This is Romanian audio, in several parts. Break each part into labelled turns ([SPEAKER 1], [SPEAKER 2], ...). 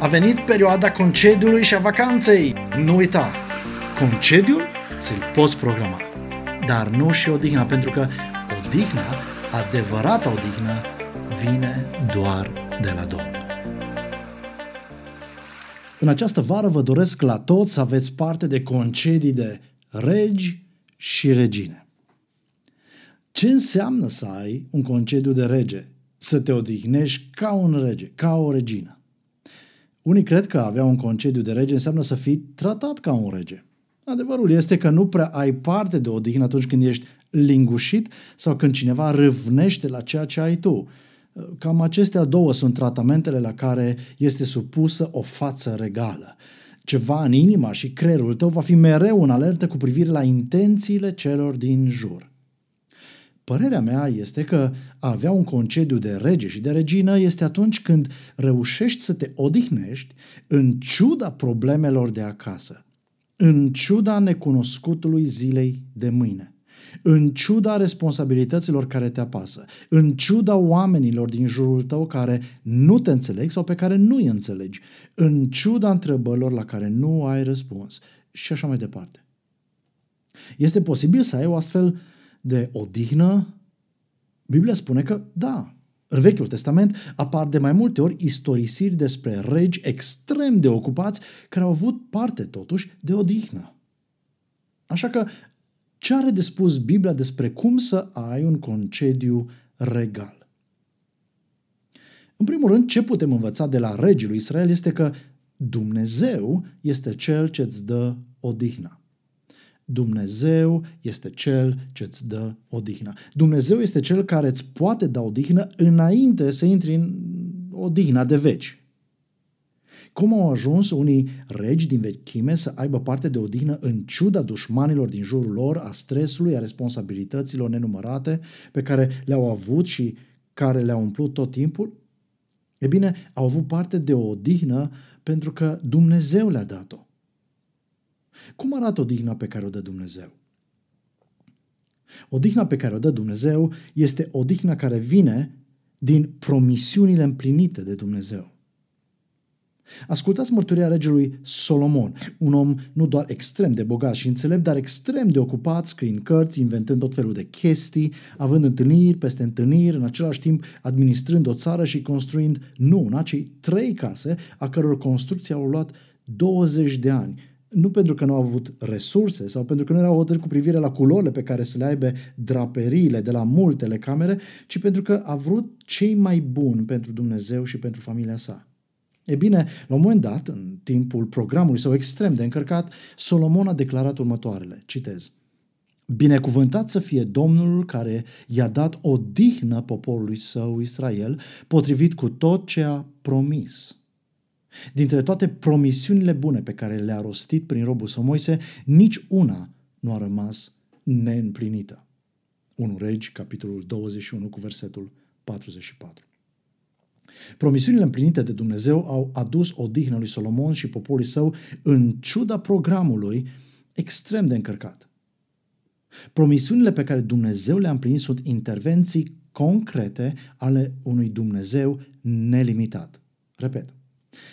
[SPEAKER 1] A venit perioada concediului și a vacanței. Nu uita, concediul ți-l poți programa, dar nu și odihna, pentru că odihna, adevărata odihnă, vine doar de la Domnul. În această vară vă doresc la toți să aveți parte de concedii de regi și regine. Ce înseamnă să ai un concediu de rege? Să te odihnești ca un rege, ca o regină. Unii cred că avea un concediu de rege înseamnă să fii tratat ca un rege. Adevărul este că nu prea ai parte de odihnă atunci când ești lingușit sau când cineva râvnește la ceea ce ai tu. Cam acestea două sunt tratamentele la care este supusă o față regală. Ceva în inima și creierul tău va fi mereu în alertă cu privire la intențiile celor din jur. Părerea mea este că a avea un concediu de rege și de regină este atunci când reușești să te odihnești în ciuda problemelor de acasă, în ciuda necunoscutului zilei de mâine, în ciuda responsabilităților care te apasă, în ciuda oamenilor din jurul tău care nu te înțeleg sau pe care nu îi înțelegi, în ciuda întrebărilor la care nu ai răspuns și așa mai departe. Este posibil să ai o astfel de odihnă? Biblia spune că da. În Vechiul Testament apar de mai multe ori istorisiri despre regi extrem de ocupați care au avut parte totuși de odihnă. Așa că ce are de spus Biblia despre cum să ai un concediu regal? În primul rând, ce putem învăța de la regii lui Israel este că Dumnezeu este cel ce îți dă odihna. Dumnezeu este Cel ce îți dă odihnă. Dumnezeu este Cel care îți poate da odihnă înainte să intri în odihna de veci. Cum au ajuns unii regi din vechime să aibă parte de odihnă în ciuda dușmanilor din jurul lor, a stresului, a responsabilităților nenumărate pe care le-au avut și care le-au umplut tot timpul? E bine, au avut parte de o odihnă pentru că Dumnezeu le-a dat-o. Cum arată odihna pe care o dă Dumnezeu? Odihna pe care o dă Dumnezeu este odihna care vine din promisiunile împlinite de Dumnezeu. Ascultați mărturia regelui Solomon, un om nu doar extrem de bogat și înțelept, dar extrem de ocupat, scriind cărți, inventând tot felul de chestii, având întâlniri peste întâlniri, în același timp administrând o țară și construind nu una, ci trei case, a căror construcție au luat 20 de ani, nu pentru că nu au avut resurse sau pentru că nu erau hotărâri cu privire la culorile pe care să le aibă draperiile de la multele camere, ci pentru că a vrut cei mai buni pentru Dumnezeu și pentru familia sa. E bine, la un moment dat, în timpul programului său extrem de încărcat, Solomon a declarat următoarele, citez, Binecuvântat să fie Domnul care i-a dat o dihnă poporului său Israel, potrivit cu tot ce a promis. Dintre toate promisiunile bune pe care le-a rostit prin robul său Moise, nici una nu a rămas neîmplinită. 1 Regi, capitolul 21, cu versetul 44. Promisiunile împlinite de Dumnezeu au adus odihnă lui Solomon și poporului său în ciuda programului extrem de încărcat. Promisiunile pe care Dumnezeu le-a împlinit sunt intervenții concrete ale unui Dumnezeu nelimitat. Repet,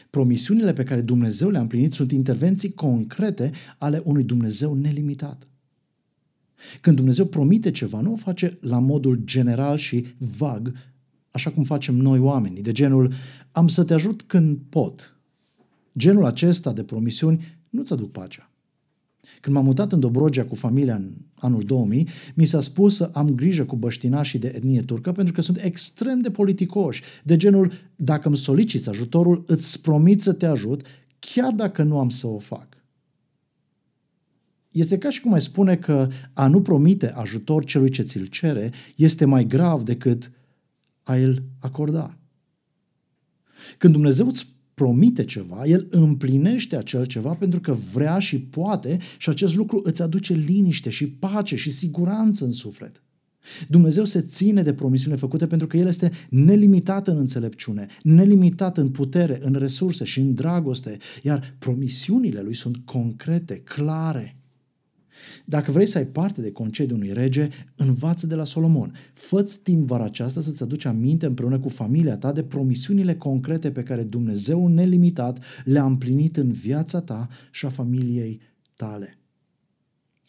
[SPEAKER 1] Promisiunile pe care Dumnezeu le-a împlinit sunt intervenții concrete ale unui Dumnezeu nelimitat. Când Dumnezeu promite ceva, nu o face la modul general și vag, așa cum facem noi oamenii, de genul am să te ajut când pot. Genul acesta de promisiuni nu-ți aduc pacea. Când m-am mutat în Dobrogea cu familia în anul 2000, mi s-a spus să am grijă cu băștinașii de etnie turcă pentru că sunt extrem de politicoși, de genul, dacă îmi soliciți ajutorul, îți promit să te ajut, chiar dacă nu am să o fac. Este ca și cum ai spune că a nu promite ajutor celui ce ți-l cere este mai grav decât a îl acorda. Când Dumnezeu îți promite ceva, el împlinește acel ceva pentru că vrea și poate și acest lucru îți aduce liniște și pace și siguranță în suflet. Dumnezeu se ține de promisiunile făcute pentru că El este nelimitat în înțelepciune, nelimitat în putere, în resurse și în dragoste, iar promisiunile Lui sunt concrete, clare. Dacă vrei să ai parte de concediul unui rege, învață de la Solomon. Fă-ți timp vara aceasta să-ți aduci aminte împreună cu familia ta de promisiunile concrete pe care Dumnezeu nelimitat le-a împlinit în viața ta și a familiei tale.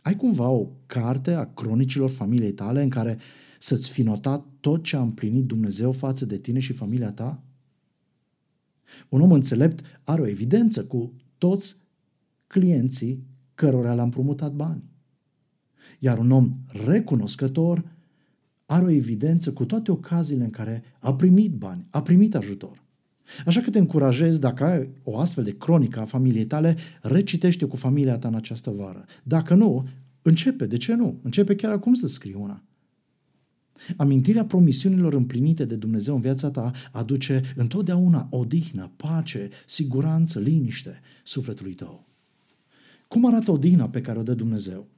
[SPEAKER 1] Ai cumva o carte a cronicilor familiei tale în care să-ți fi notat tot ce a împlinit Dumnezeu față de tine și familia ta? Un om înțelept are o evidență cu toți clienții cărora le-a împrumutat bani. Iar un om recunoscător are o evidență cu toate ocaziile în care a primit bani, a primit ajutor. Așa că te încurajez, dacă ai o astfel de cronică a familiei tale, recitește cu familia ta în această vară. Dacă nu, începe, de ce nu? Începe chiar acum să scrii una. Amintirea promisiunilor împlinite de Dumnezeu în viața ta aduce întotdeauna odihnă, pace, siguranță, liniște sufletului tău. Cum arată odihna pe care o dă Dumnezeu?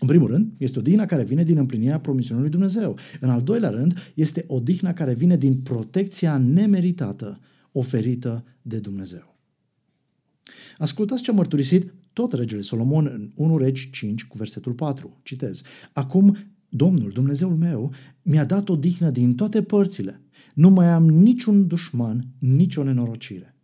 [SPEAKER 1] În primul rând, este odihna care vine din împlinirea promisiunii lui Dumnezeu. În al doilea rând, este odihna care vine din protecția nemeritată oferită de Dumnezeu. Ascultați ce a mărturisit tot regele Solomon în 1 Regi 5 cu versetul 4. Citez. Acum Domnul, Dumnezeul meu, mi-a dat o dihnă din toate părțile. Nu mai am niciun dușman, nicio nenorocire.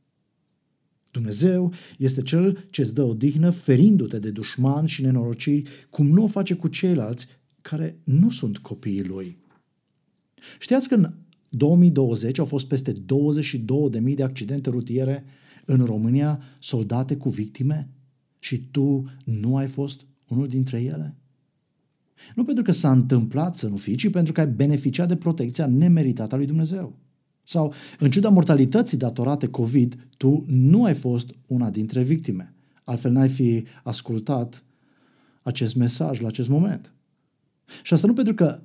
[SPEAKER 1] Dumnezeu este Cel ce îți dă o dihnă ferindu-te de dușman și nenorociri, cum nu o face cu ceilalți care nu sunt copiii Lui. Știați că în 2020 au fost peste 22.000 de accidente rutiere în România, soldate cu victime? Și tu nu ai fost unul dintre ele? Nu pentru că s-a întâmplat să nu fii, ci pentru că ai beneficiat de protecția nemeritată a lui Dumnezeu. Sau, în ciuda mortalității datorate COVID, tu nu ai fost una dintre victime. Altfel n-ai fi ascultat acest mesaj la acest moment. Și asta nu pentru că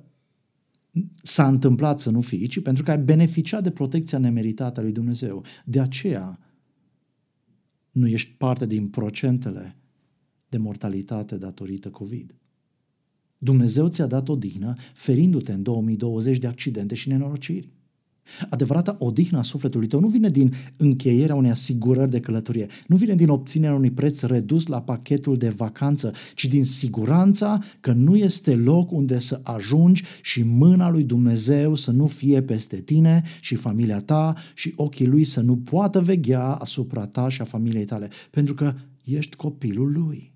[SPEAKER 1] s-a întâmplat să nu fii, ci pentru că ai beneficiat de protecția nemeritată a lui Dumnezeu. De aceea nu ești parte din procentele de mortalitate datorită COVID. Dumnezeu ți-a dat o dihnă ferindu-te în 2020 de accidente și nenorociri. Adevărata odihnă a sufletului tău nu vine din încheierea unei asigurări de călătorie, nu vine din obținerea unui preț redus la pachetul de vacanță, ci din siguranța că nu este loc unde să ajungi și mâna lui Dumnezeu să nu fie peste tine și familia ta și ochii lui să nu poată veghea asupra ta și a familiei tale, pentru că ești copilul lui.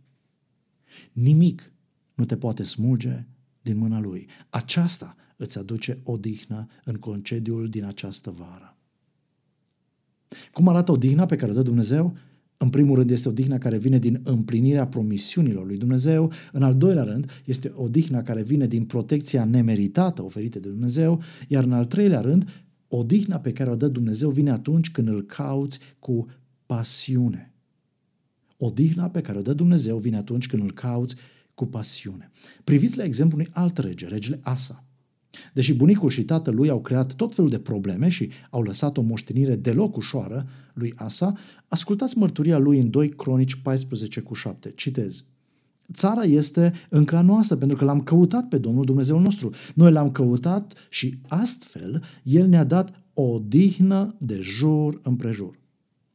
[SPEAKER 1] Nimic nu te poate smulge din mâna lui. Aceasta îți aduce odihnă în concediul din această vară. Cum arată odihna pe care o dă Dumnezeu? În primul rând este odihna care vine din împlinirea promisiunilor lui Dumnezeu, în al doilea rând este odihna care vine din protecția nemeritată oferită de Dumnezeu, iar în al treilea rând, odihna pe care o dă Dumnezeu vine atunci când îl cauți cu pasiune. Odihna pe care o dă Dumnezeu vine atunci când îl cauți cu pasiune. Priviți la exemplu unui alt rege, regele Asa. Deși bunicul și tatăl lui au creat tot felul de probleme și au lăsat o moștenire deloc ușoară lui Asa, ascultați mărturia lui în 2 Cronici 14 cu 7. Citez. Țara este încă a noastră pentru că l-am căutat pe Domnul Dumnezeul nostru. Noi l-am căutat și astfel El ne-a dat o dihnă de jur împrejur.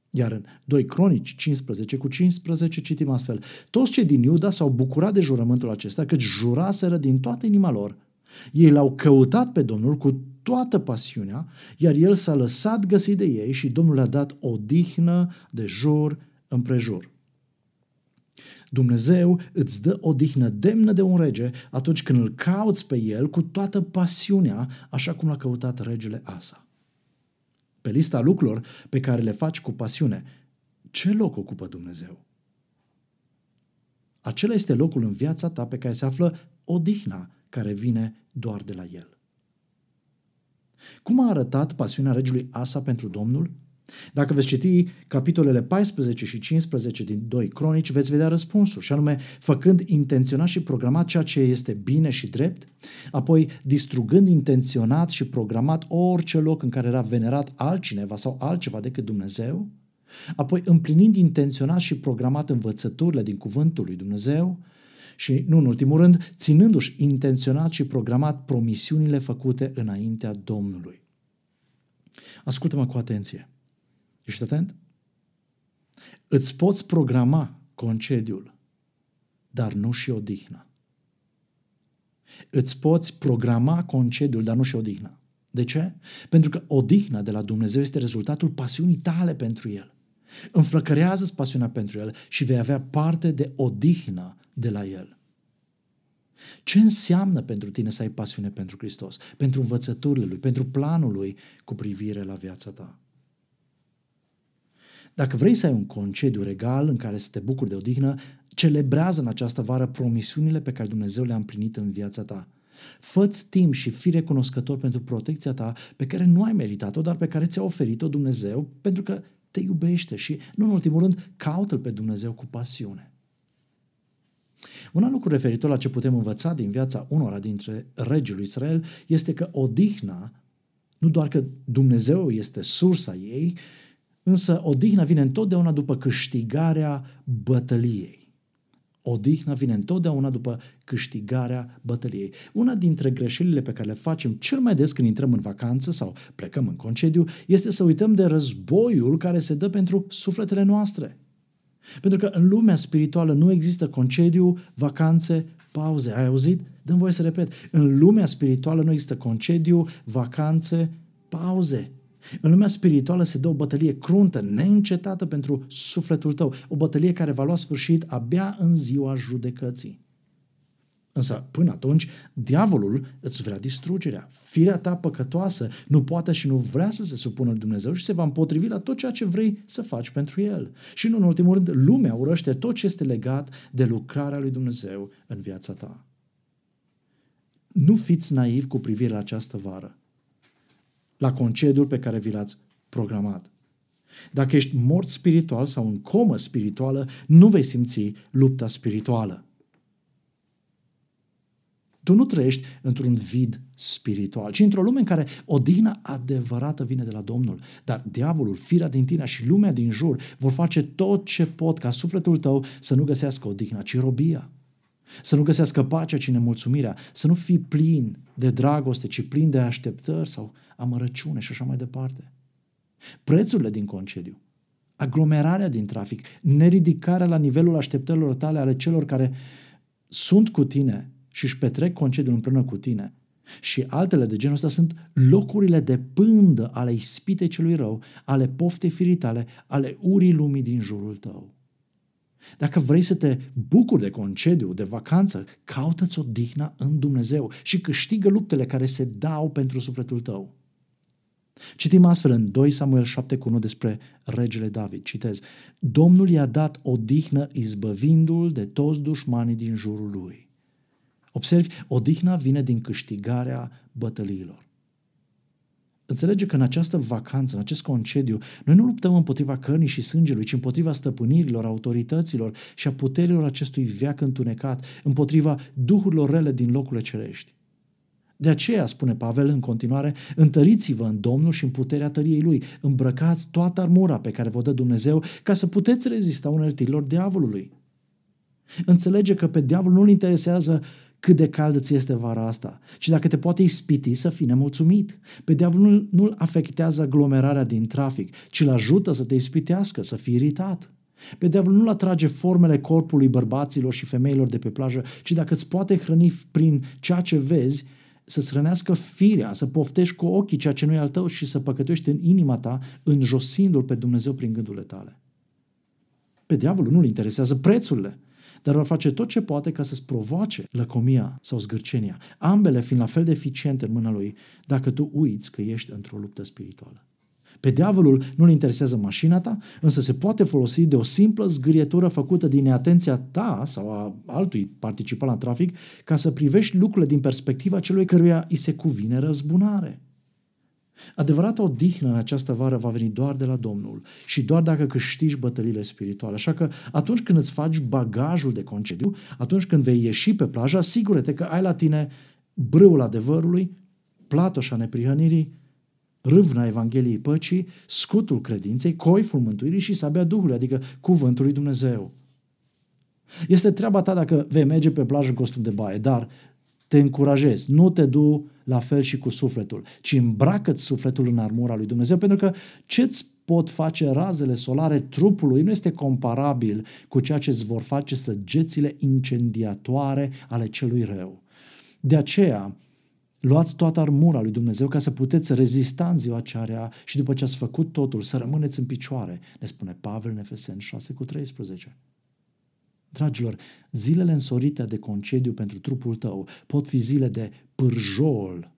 [SPEAKER 1] Iar în 2 Cronici 15 cu 15 citim astfel. Toți cei din Iuda s-au bucurat de jurământul acesta, căci juraseră din toată inima lor. Ei l-au căutat pe Domnul cu toată pasiunea, iar el s-a lăsat găsit de ei și Domnul le-a dat o dihnă de jur împrejur. Dumnezeu îți dă o dihnă demnă de un rege atunci când îl cauți pe el cu toată pasiunea, așa cum l-a căutat regele Asa pe lista lucrurilor pe care le faci cu pasiune, ce loc ocupă Dumnezeu? Acela este locul în viața ta pe care se află odihna care vine doar de la El. Cum a arătat pasiunea regelui Asa pentru Domnul? Dacă veți citi capitolele 14 și 15 din 2 Cronici, veți vedea răspunsul, și anume făcând intenționat și programat ceea ce este bine și drept, apoi distrugând intenționat și programat orice loc în care era venerat altcineva sau altceva decât Dumnezeu, apoi împlinind intenționat și programat învățăturile din cuvântul lui Dumnezeu, și, nu în ultimul rând, ținându-și intenționat și programat promisiunile făcute înaintea Domnului. Ascultă-mă cu atenție. Ești atent? Îți poți programa concediul dar nu și odihna. Îți poți programa concediul, dar nu și odihna. De ce? Pentru că odihna de la Dumnezeu este rezultatul pasiunii tale pentru El. Înflăcărează-ți pasiunea pentru El și vei avea parte de odihnă de la El. Ce înseamnă pentru tine să ai pasiune pentru Hristos, pentru învățăturile Lui, pentru planul Lui cu privire la viața ta? Dacă vrei să ai un concediu regal în care să te bucuri de odihnă, celebrează în această vară promisiunile pe care Dumnezeu le-a împlinit în viața ta. Fă-ți timp și fii recunoscător pentru protecția ta pe care nu ai meritat-o, dar pe care ți-a oferit-o Dumnezeu pentru că te iubește și, nu în ultimul rând, caută-L pe Dumnezeu cu pasiune. Un alt lucru referitor la ce putem învăța din viața unora dintre regii lui Israel este că odihna, nu doar că Dumnezeu este sursa ei, însă odihna vine întotdeauna după câștigarea bătăliei. Odihna vine întotdeauna după câștigarea bătăliei. Una dintre greșelile pe care le facem cel mai des când intrăm în vacanță sau plecăm în concediu este să uităm de războiul care se dă pentru sufletele noastre. Pentru că în lumea spirituală nu există concediu, vacanțe, pauze. Ai auzit? Dăm voie să repet. În lumea spirituală nu există concediu, vacanțe, pauze. În lumea spirituală se dă o bătălie cruntă, neîncetată pentru sufletul tău, o bătălie care va lua sfârșit abia în ziua judecății. Însă, până atunci, diavolul îți vrea distrugerea. Firea ta păcătoasă nu poate și nu vrea să se supună lui Dumnezeu și se va împotrivi la tot ceea ce vrei să faci pentru el. Și nu în ultimul rând, lumea urăște tot ce este legat de lucrarea lui Dumnezeu în viața ta. Nu fiți naivi cu privire la această vară, la concediul pe care vi l-ați programat. Dacă ești mort spiritual sau în comă spirituală, nu vei simți lupta spirituală. Tu nu trăiești într-un vid spiritual, ci într-o lume în care odihna adevărată vine de la Domnul. Dar diavolul, firea din tine și lumea din jur vor face tot ce pot ca sufletul tău să nu găsească odihna, ci robia. Să nu găsească pacea, ci nemulțumirea. Să nu fii plin de dragoste, ci plin de așteptări sau amărăciune și așa mai departe. Prețurile din concediu, aglomerarea din trafic, neridicarea la nivelul așteptărilor tale ale celor care sunt cu tine și își petrec concediul împreună cu tine și altele de genul ăsta sunt locurile de pândă ale ispitei celui rău, ale poftei firitale, ale urii lumii din jurul tău. Dacă vrei să te bucuri de concediu, de vacanță, caută-ți o dihna în Dumnezeu și câștigă luptele care se dau pentru sufletul tău. Citim astfel în 2 Samuel 7 cu 1 despre regele David. Citez. Domnul i-a dat o dihnă izbăvindu-l de toți dușmanii din jurul lui. Observi, odihna vine din câștigarea bătăliilor. Înțelege că în această vacanță, în acest concediu, noi nu luptăm împotriva cărnii și sângelui, ci împotriva stăpânirilor, autorităților și a puterilor acestui veac întunecat, împotriva duhurilor rele din locurile cerești. De aceea, spune Pavel în continuare, întăriți-vă în Domnul și în puterea tăriei Lui, îmbrăcați toată armura pe care vă dă Dumnezeu ca să puteți rezista uneltilor diavolului. Înțelege că pe diavol nu-l interesează cât de caldă ți este vara asta, ci dacă te poate ispiti să fii nemulțumit. Pe diavol nu, nu aglomerarea aglomerarea din trafic, ci îl ajută să te ispitească, să fii iritat. Pe diavol nu-l atrage formele corpului bărbaților și femeilor de pe plajă, ci dacă îți poate hrăni prin ceea ce vezi, să-ți hrănească firea, să poftești cu ochii ceea ce nu e al tău și să păcătuiești în inima ta, înjosindu-L pe Dumnezeu prin gândurile tale. Pe diavolul nu-l interesează prețurile, dar va face tot ce poate ca să-ți provoace lăcomia sau zgârcenia, ambele fiind la fel de eficiente în mâna lui dacă tu uiți că ești într-o luptă spirituală. Pe diavolul nu-l interesează mașina ta, însă se poate folosi de o simplă zgârietură făcută din neatenția ta sau a altui participant la trafic ca să privești lucrurile din perspectiva celui căruia îi se cuvine răzbunare. Adevărata odihnă în această vară va veni doar de la Domnul și doar dacă câștigi bătăliile spirituale. Așa că atunci când îți faci bagajul de concediu, atunci când vei ieși pe plajă, asigură-te că ai la tine brâul adevărului, platoșa neprihănirii, râvna Evangheliei păcii, scutul credinței, coiful mântuirii și sabia Duhului, adică cuvântul lui Dumnezeu. Este treaba ta dacă vei merge pe plajă în costum de baie, dar te încurajez, nu te du la fel și cu sufletul, ci îmbracă sufletul în armura lui Dumnezeu, pentru că ce-ți pot face razele solare trupului nu este comparabil cu ceea ce îți vor face săgețile incendiatoare ale celui rău. De aceea, luați toată armura lui Dumnezeu ca să puteți rezista în ziua aceea și după ce ați făcut totul, să rămâneți în picioare, ne spune Pavel în Efeseni 6 cu 13. Dragilor, zilele însorite de concediu pentru trupul tău pot fi zile de pârjol,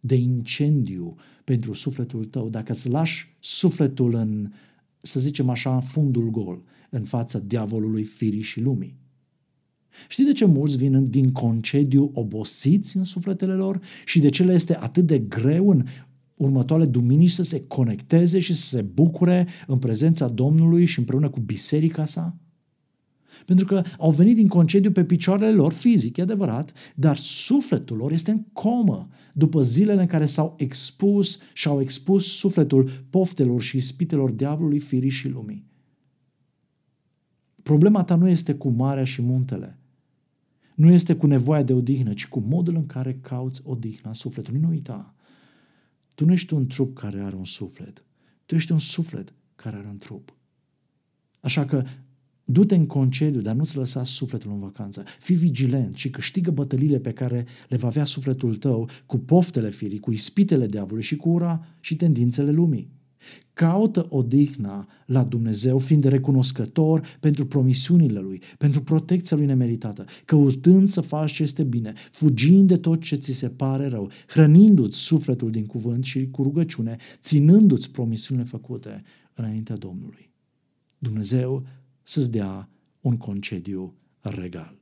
[SPEAKER 1] de incendiu pentru sufletul tău, dacă îți lași sufletul în, să zicem așa, în fundul gol, în fața diavolului, firii și lumii. Știi de ce mulți vin din concediu obosiți în sufletele lor și de ce le este atât de greu în următoarele duminici să se conecteze și să se bucure în prezența Domnului și împreună cu biserica sa? Pentru că au venit din concediu pe picioarele lor fizic, e adevărat, dar sufletul lor este în comă după zilele în care s-au expus și au expus sufletul poftelor și ispitelor diavolului, firii și lumii. Problema ta nu este cu marea și muntele. Nu este cu nevoia de odihnă, ci cu modul în care cauți odihna sufletului. Nu uita. Tu nu ești un trup care are un suflet. Tu ești un suflet care are un trup. Așa că Du-te în concediu, dar nu-ți lăsa sufletul în vacanță. Fii vigilent și câștigă bătăliile pe care le va avea sufletul tău cu poftele firii, cu ispitele diavolului și cu ura și tendințele lumii. Caută odihna la Dumnezeu, fiind recunoscător pentru promisiunile Lui, pentru protecția Lui nemeritată, căutând să faci ce este bine, fugind de tot ce ți se pare rău, hrănindu-ți sufletul din cuvânt și cu rugăciune, ținându-ți promisiunile făcute înaintea Domnului. Dumnezeu să-ți dea un concediu regal.